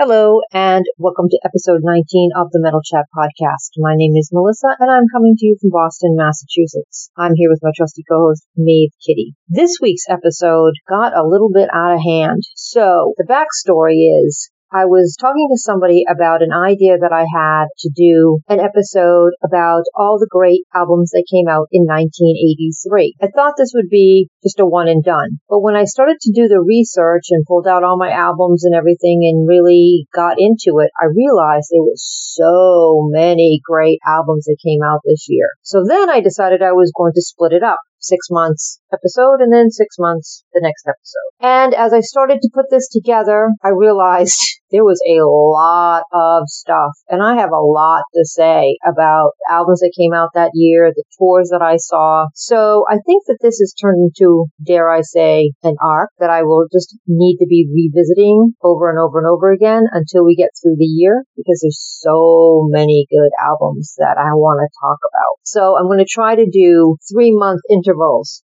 Hello, and welcome to episode 19 of the Metal Chat podcast. My name is Melissa, and I'm coming to you from Boston, Massachusetts. I'm here with my trusty co-host, Maeve Kitty. This week's episode got a little bit out of hand. So, the backstory is I was talking to somebody about an idea that I had to do an episode about all the great albums that came out in 1983. I thought this would be just a one and done. But when I started to do the research and pulled out all my albums and everything and really got into it, I realized there was so many great albums that came out this year. So then I decided I was going to split it up six months episode and then six months the next episode. And as I started to put this together, I realized there was a lot of stuff and I have a lot to say about albums that came out that year, the tours that I saw. So I think that this has turned into, dare I say, an arc that I will just need to be revisiting over and over and over again until we get through the year because there's so many good albums that I want to talk about. So I'm going to try to do three month intervals.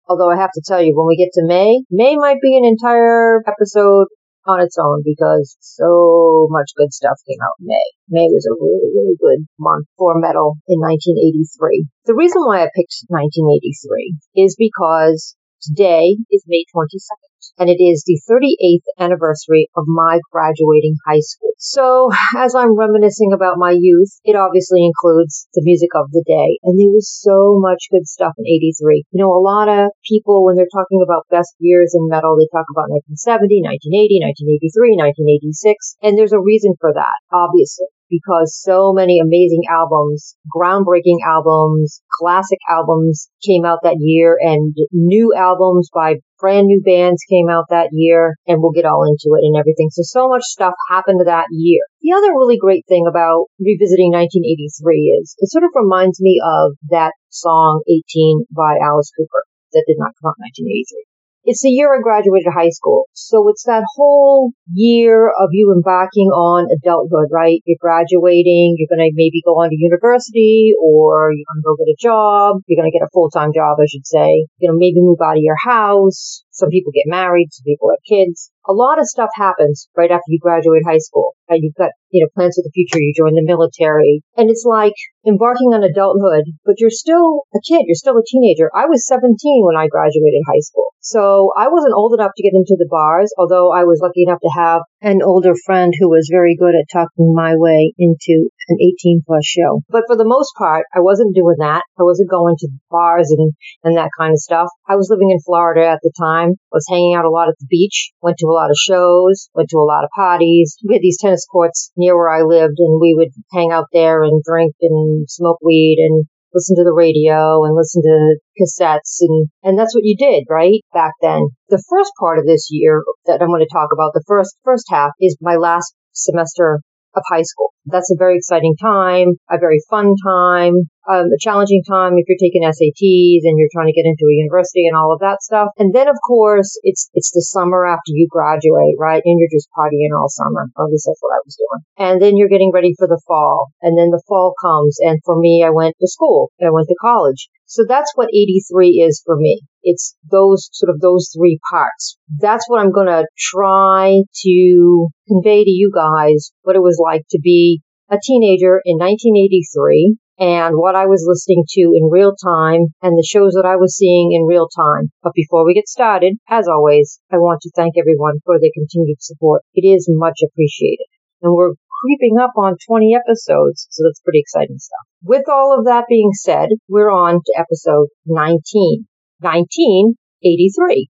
Although I have to tell you, when we get to May, May might be an entire episode on its own because so much good stuff came out in May. May was a really, really good month for metal in 1983. The reason why I picked 1983 is because today is May 22nd and it is the 38th anniversary of my graduating high school. So as I'm reminiscing about my youth, it obviously includes the music of the day. And there was so much good stuff in 83. You know, a lot of people, when they're talking about best years in metal, they talk about 1970, 1980, 1983, 1986. And there's a reason for that, obviously because so many amazing albums, groundbreaking albums, classic albums came out that year and new albums by brand new bands came out that year and we'll get all into it and everything. So, so much stuff happened that year. The other really great thing about revisiting 1983 is it sort of reminds me of that song 18 by Alice Cooper that did not come out in 1983 it's the year I graduated high school. So it's that whole year of you embarking on adulthood, right? You're graduating, you're going to maybe go on to university or you're going to go get a job. You're going to get a full-time job, I should say. You know, maybe move out of your house. Some people get married, some people have kids. A lot of stuff happens right after you graduate high school. And you've got, you know, plans for the future. You join the military. And it's like embarking on adulthood, but you're still a kid. You're still a teenager. I was 17 when I graduated high school. So I wasn't old enough to get into the bars, although I was lucky enough to have an older friend who was very good at talking my way into an 18 plus show. But for the most part, I wasn't doing that. I wasn't going to bars and, and that kind of stuff. I was living in Florida at the time. I was hanging out a lot at the beach, went to a lot of shows, went to a lot of parties. We had these tennis courts near where I lived and we would hang out there and drink and smoke weed and listen to the radio and listen to cassettes and, and that's what you did, right? Back then. The first part of this year that I'm going to talk about, the first, first half is my last semester of high school. That's a very exciting time, a very fun time, um, a challenging time if you're taking SATs and you're trying to get into a university and all of that stuff. And then of course it's it's the summer after you graduate, right? And you're just partying all summer. At least that's what I was doing. And then you're getting ready for the fall. And then the fall comes. And for me, I went to school. I went to college. So that's what 83 is for me. It's those sort of those three parts. That's what I'm going to try to convey to you guys what it was like to be a teenager in 1983 and what I was listening to in real time and the shows that I was seeing in real time. But before we get started, as always, I want to thank everyone for their continued support. It is much appreciated. And we're creeping up on 20 episodes, so that's pretty exciting stuff. With all of that being said, we're on to episode 19. 1983.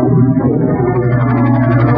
thank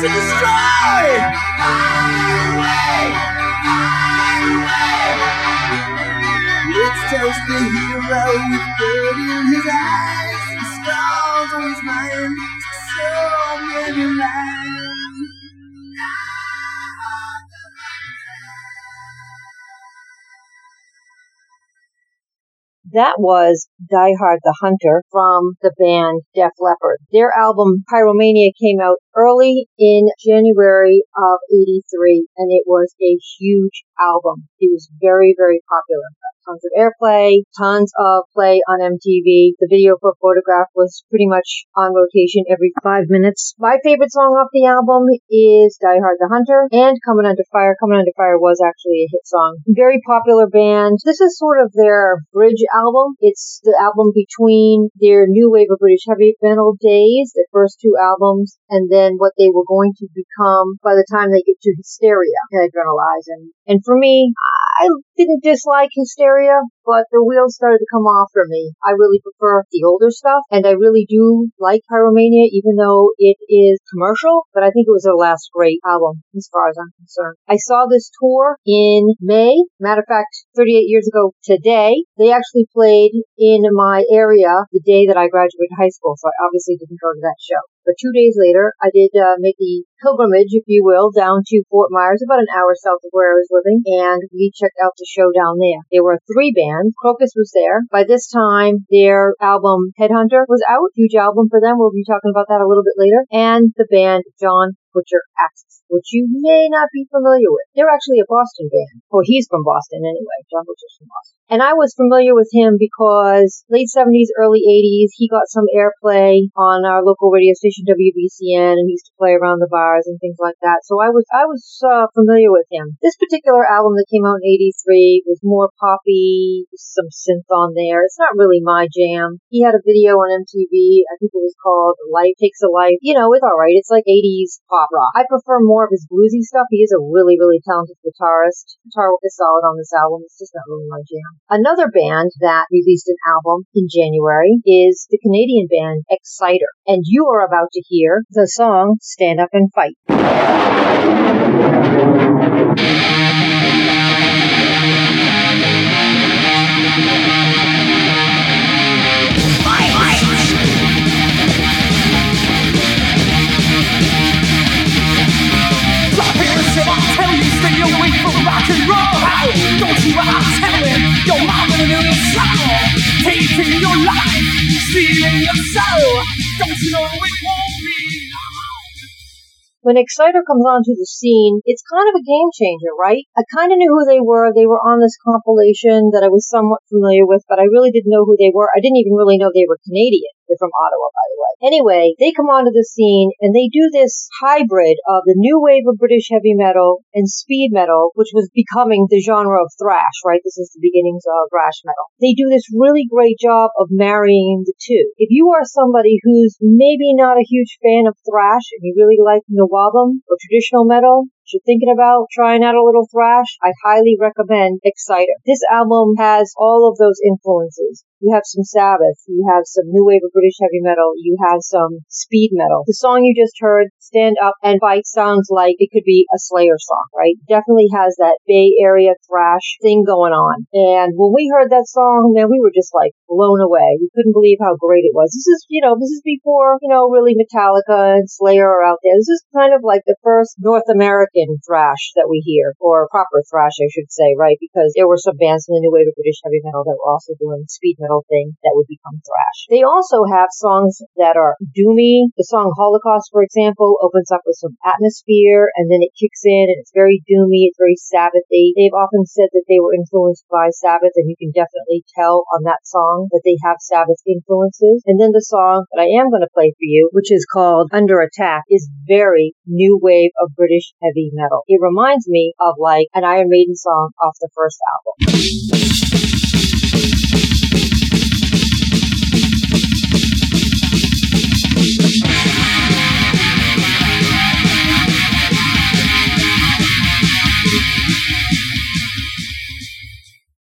destroy. Let's toast the hero with blood in his eyes, the scars on his mind, so many lives. That was Die Hard the Hunter from the band Def Leppard. Their album Pyromania came out early in January of 83 and it was a huge album. It was very, very popular tons of airplay, tons of play on MTV. The video for Photograph was pretty much on rotation every five minutes. My favorite song off the album is Die Hard the Hunter and Coming Under Fire. Coming Under Fire was actually a hit song. Very popular band. This is sort of their bridge album. It's the album between their new wave of British heavy metal days, their first two albums, and then what they were going to become by the time they get to Hysteria and Adrenalize. And, and for me, I didn't dislike Hysteria, area but the wheels started to come off for me. I really prefer the older stuff, and I really do like Pyromania, even though it is commercial, but I think it was their last great album, as far as I'm concerned. I saw this tour in May. Matter of fact, 38 years ago today, they actually played in my area the day that I graduated high school, so I obviously didn't go to that show. But two days later, I did uh, make the pilgrimage, if you will, down to Fort Myers, about an hour south of where I was living, and we checked out the show down there. There were three bands. Krokus was there. By this time, their album Headhunter was out. Huge album for them. We'll be talking about that a little bit later. And the band John Butcher Axis, which you may not be familiar with. They're actually a Boston band. Well, he's from Boston anyway. John Butcher's from Boston. And I was familiar with him because late 70s, early 80s, he got some airplay on our local radio station WBCN and he used to play around the bars and things like that. So I was, I was uh, familiar with him. This particular album that came out in 83 was more poppy, some synth on there. It's not really my jam. He had a video on MTV. I think it was called Life Takes a Life. You know, it's alright. It's like 80s pop rock. I prefer more of his bluesy stuff. He is a really, really talented guitarist. Guitar work is solid on this album. It's just not really my jam. Another band that released an album in January is the Canadian band Exciter. And you are about to hear the song Stand Up and Fight. When Exciter comes onto the scene, it's kind of a game changer, right? I kind of knew who they were. They were on this compilation that I was somewhat familiar with, but I really didn't know who they were. I didn't even really know they were Canadian. They're from Ottawa, by the way. Anyway, they come onto the scene and they do this hybrid of the new wave of British heavy metal and speed metal, which was becoming the genre of thrash, right? This is the beginnings of thrash metal. They do this really great job of marrying the two. If you are somebody who's maybe not a huge fan of thrash and you really like NWOBHM or traditional metal, you're thinking about trying out a little thrash, I highly recommend Exciter. This album has all of those influences. You have some Sabbath, you have some new wave of British heavy metal, you have some speed metal. The song you just heard, Stand Up and Fight, sounds like it could be a Slayer song, right? Definitely has that Bay Area thrash thing going on. And when we heard that song, man, we were just like blown away. We couldn't believe how great it was. This is, you know, this is before, you know, really Metallica and Slayer are out there. This is kind of like the first North American thrash that we hear, or proper thrash, I should say, right? Because there were some bands in the new wave of British heavy metal that were also doing speed metal thing that would become thrash. They also have songs that are doomy. The song Holocaust, for example, opens up with some atmosphere and then it kicks in and it's very doomy. It's very Sabbathy. They've often said that they were influenced by Sabbath and you can definitely tell on that song that they have Sabbath influences. And then the song that I am going to play for you, which is called Under Attack, is very new wave of British metal. It reminds me of like an Iron Maiden song off the first album.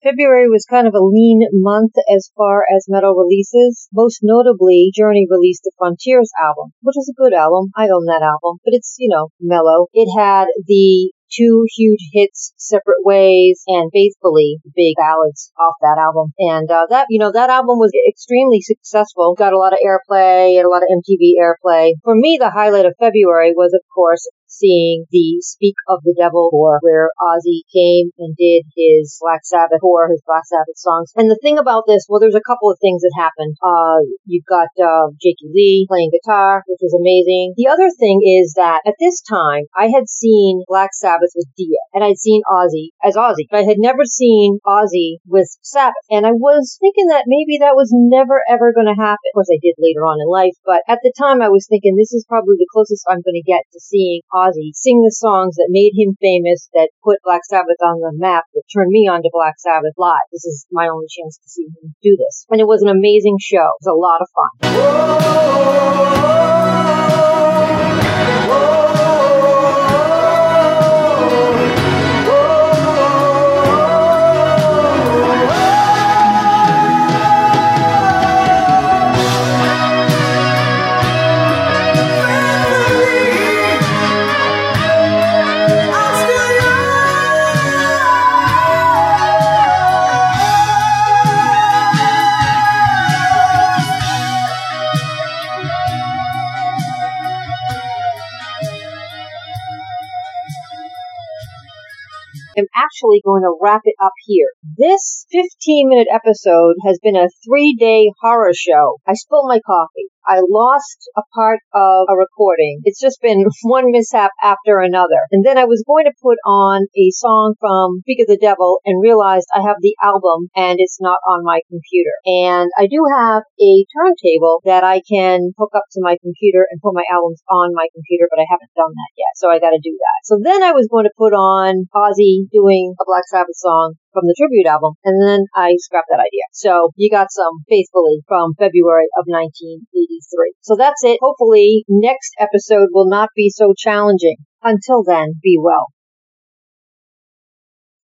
February was kind of a lean month as far as metal releases. Most notably, Journey released the Frontiers album, which is a good album. I own that album, but it's, you know, mellow. It had the two huge hits, Separate Ways and Faithfully, big ballads off that album. And uh, that, you know, that album was extremely successful. Got a lot of airplay, and a lot of MTV airplay. For me, the highlight of February was, of course, seeing the Speak of the Devil tour where Ozzy came and did his Black Sabbath tour, his Black Sabbath songs. And the thing about this, well, there's a couple of things that happened. Uh, you've got, uh, Jakey Lee playing guitar, which was amazing. The other thing is that at this time, I had seen Black Sabbath with Dio and I'd seen Ozzy as Ozzy, but I had never seen Ozzy with Sabbath. And I was thinking that maybe that was never ever going to happen. Of course, I did later on in life, but at the time I was thinking this is probably the closest I'm going to get to seeing Ozzy sing the songs that made him famous, that put Black Sabbath on the map, that turned me on to Black Sabbath live. This is my only chance to see him do this. And it was an amazing show. It was a lot of fun. Am actually going to wrap it up here. This 15 minute episode has been a three day horror show. I spilled my coffee. I lost a part of a recording. It's just been one mishap after another. And then I was going to put on a song from Speak of the Devil and realized I have the album and it's not on my computer. And I do have a turntable that I can hook up to my computer and put my albums on my computer, but I haven't done that yet. So I gotta do that. So then I was going to put on Ozzy doing a Black Sabbath song from the tribute album, and then I scrapped that idea. So you got some faithfully from February of 1983. So that's it. Hopefully next episode will not be so challenging. Until then, be well.